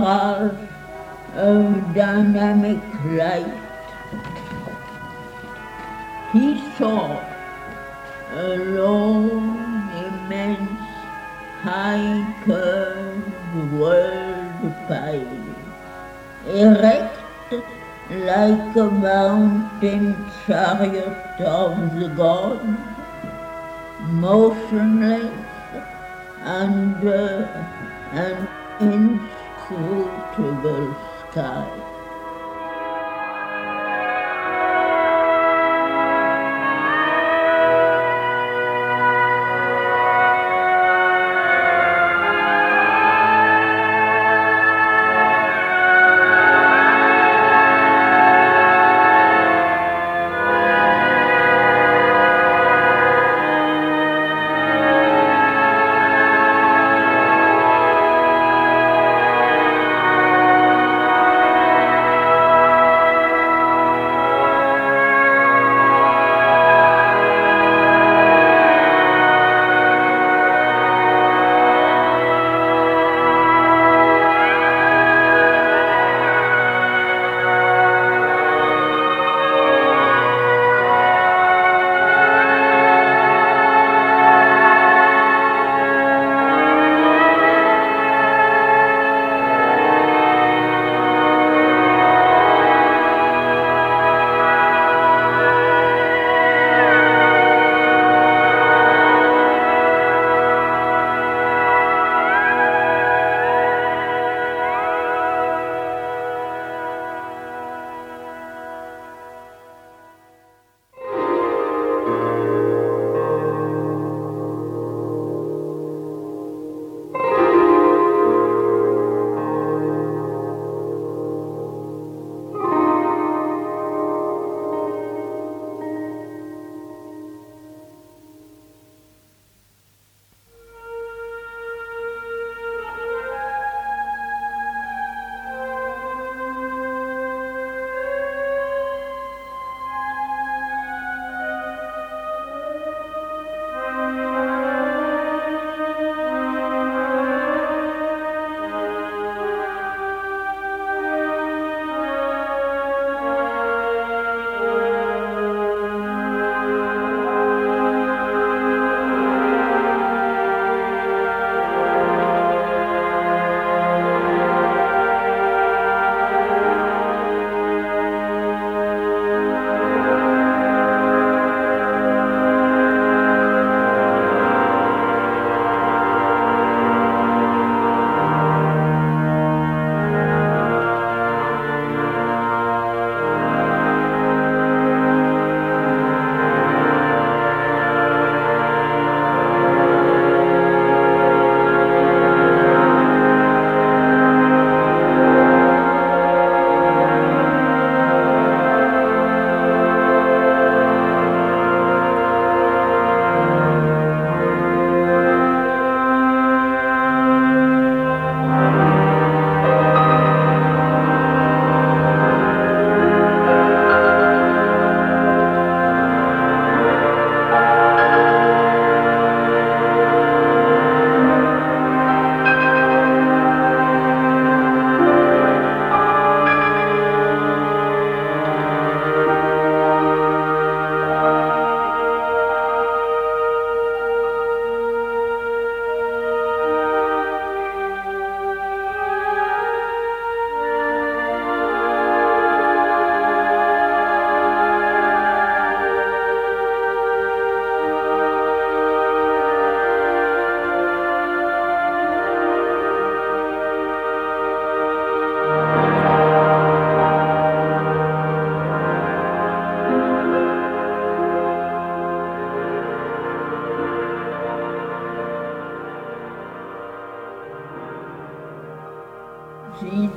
barrage of dynamic light, he saw a long, immense, high curved world pile, erect like a mountain chariot of the gods, motionless under an inscrutable sky. the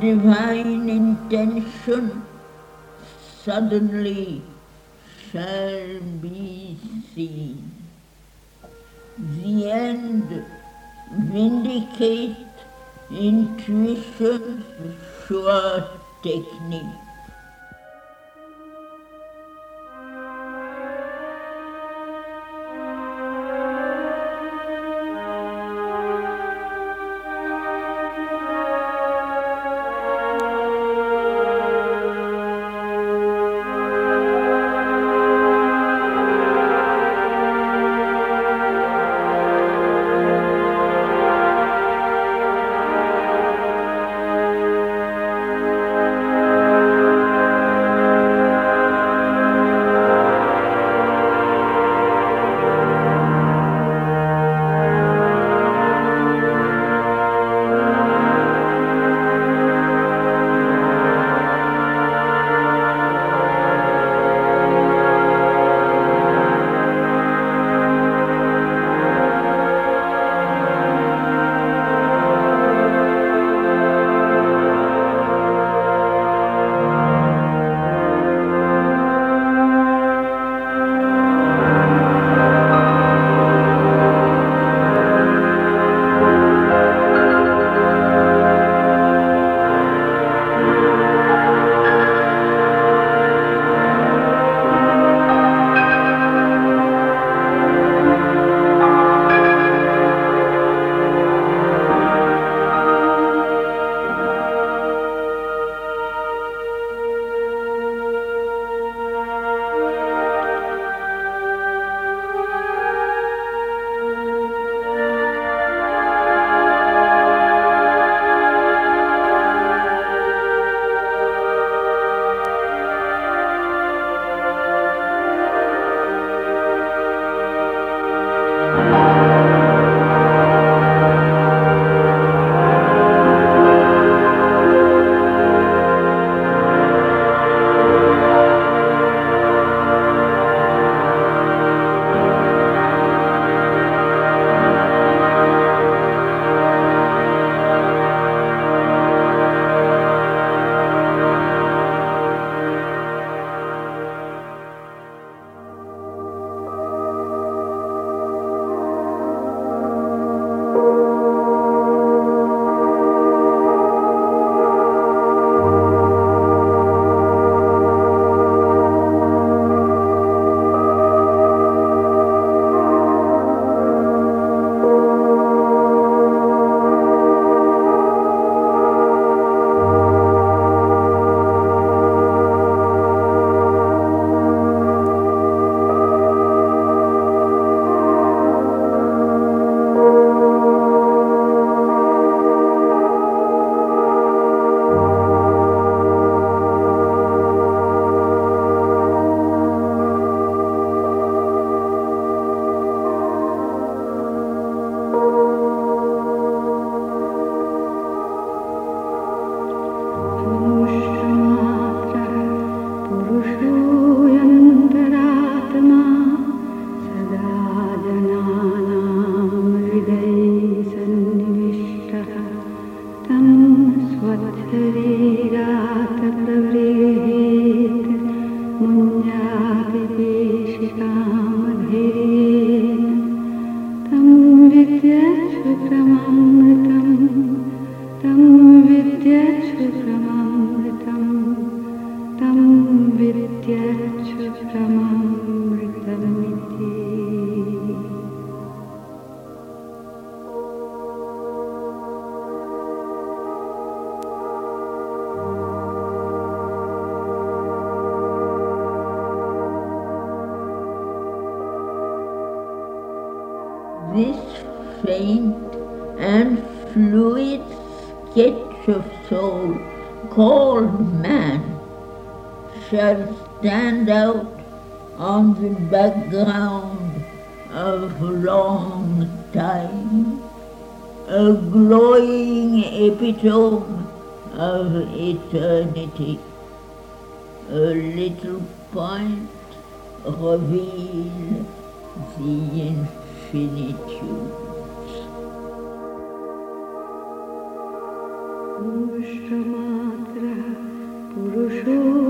divine intention suddenly shall be seen. The end vindicate intuition's sure technique. A little point reveals the infinitude. Purushamaatra, Purushamaatra.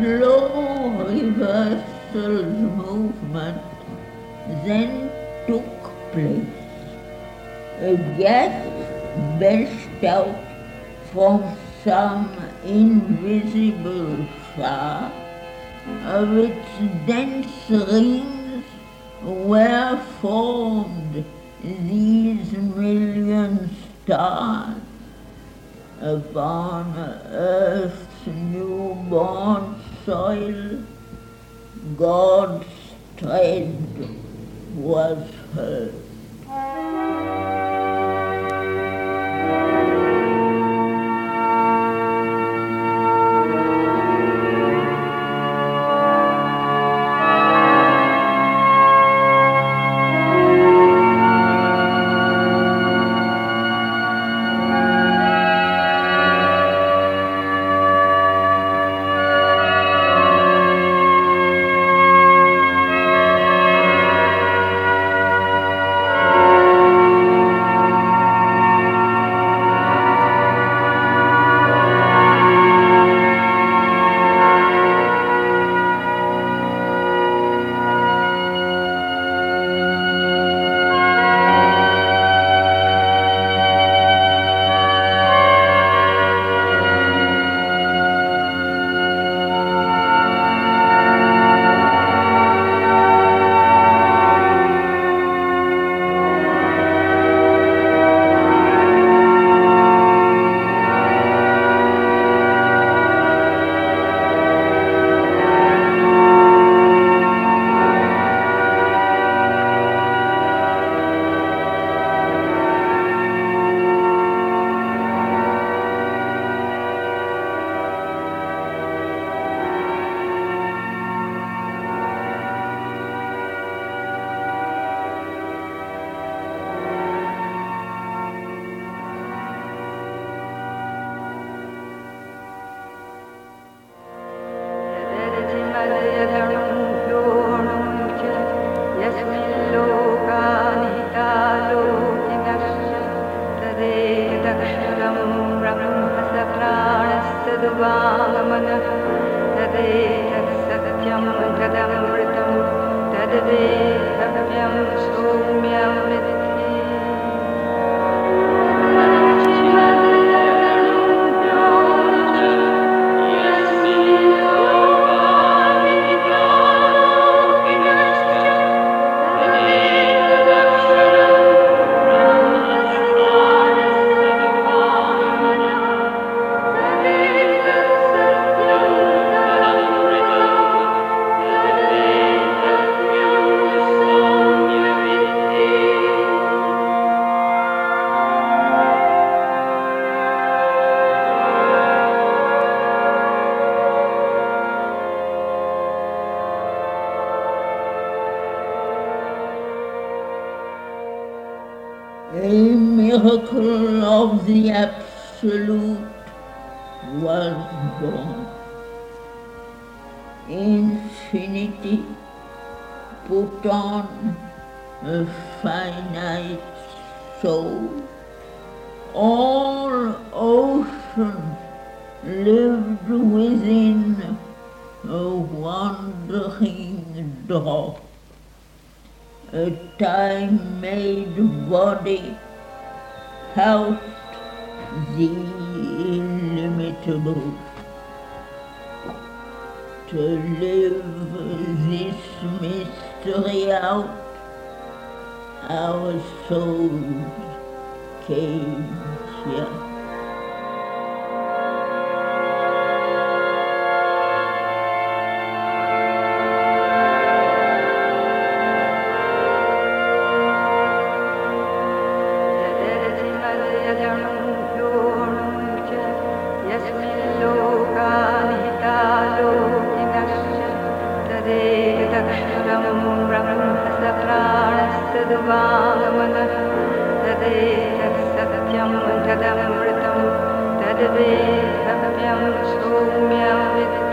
Slow reversal movement then took place. A gas belched out from some invisible far, of its dense rings were formed these million stars upon earth's newborn soil, God's tread was heard. तदमृतं तद्वेदव्यं सौम्यमिति Infinity put on a finite soul. All ocean lived within a wandering dog. A time-made body helped the illimitable to live this mystery out. Our souls तदेह सदत्यं तदमृतं तद्देहव्यं शूम्यवि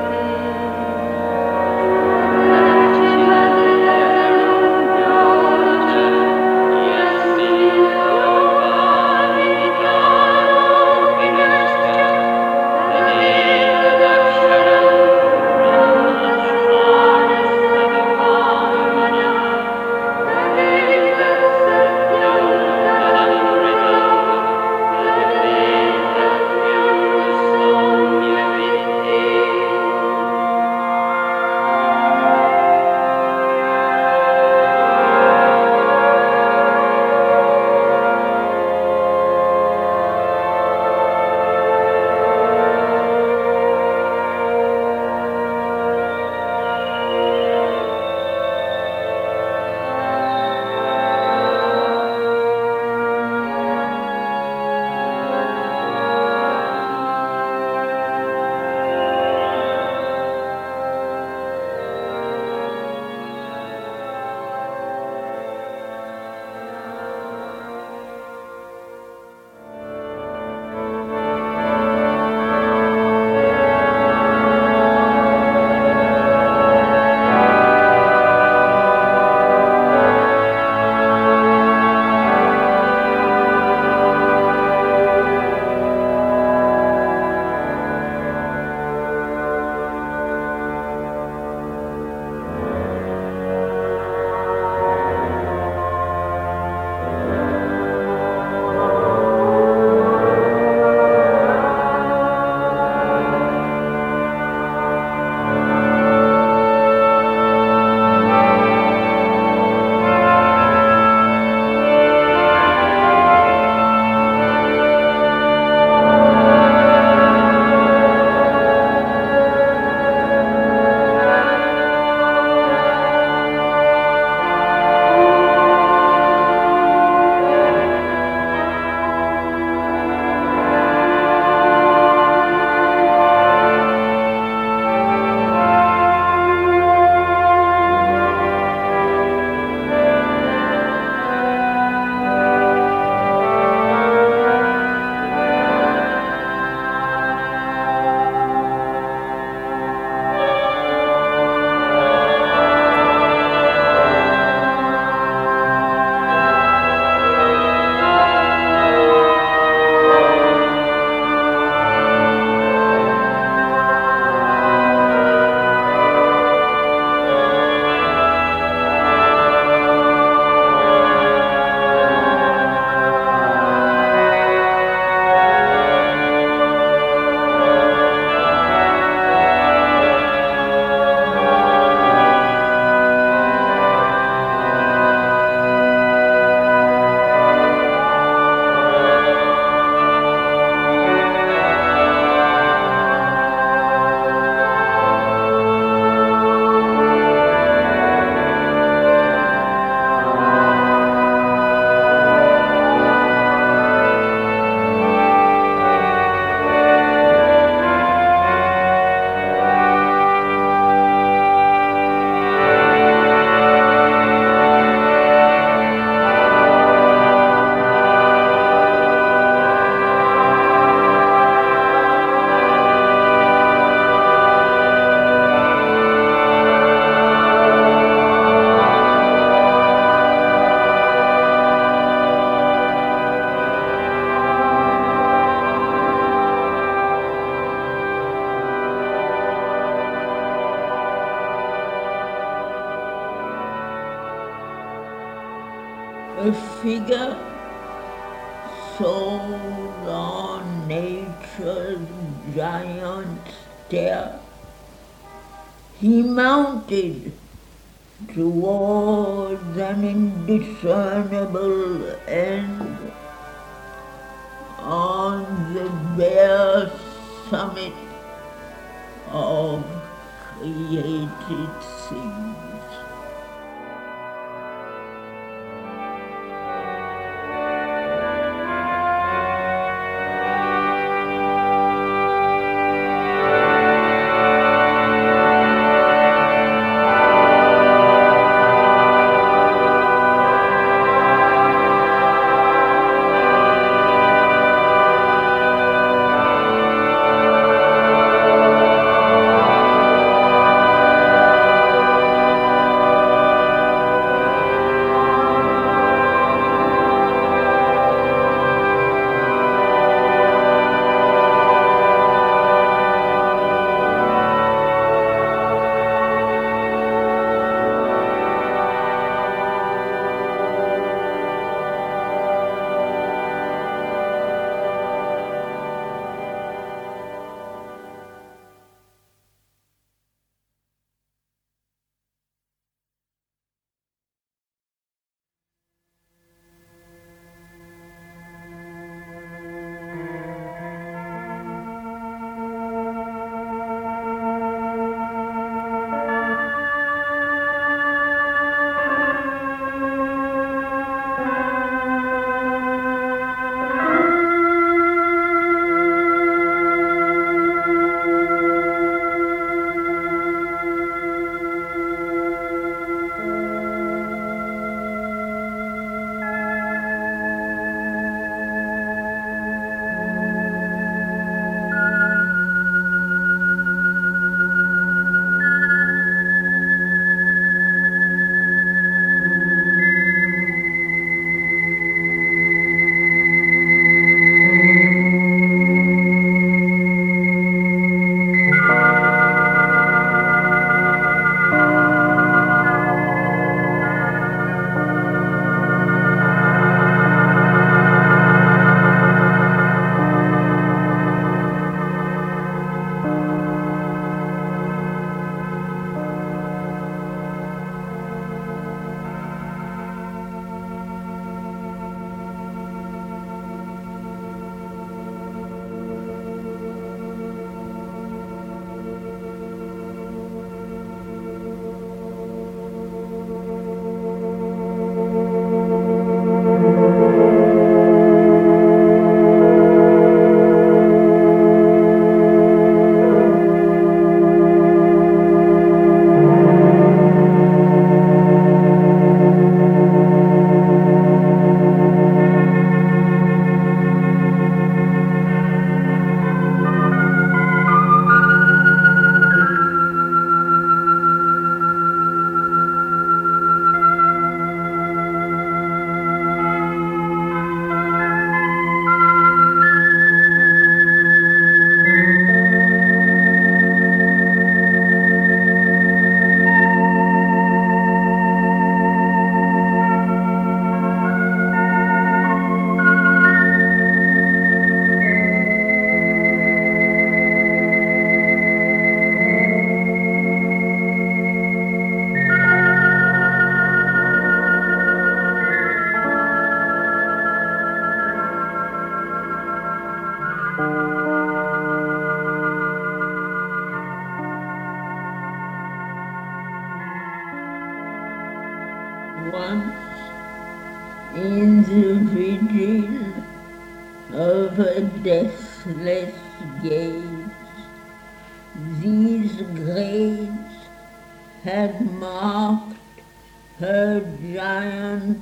giant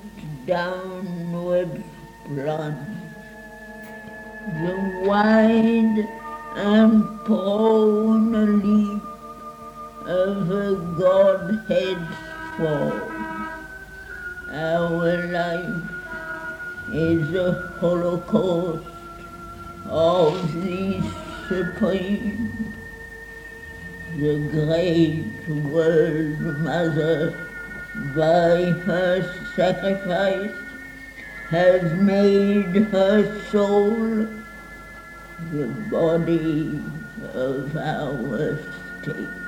downward plunge. The wide and prone leap of a Godhead fall. Our life is a holocaust of the supreme. The great world mother by her sacrifice has made her soul the body of our state.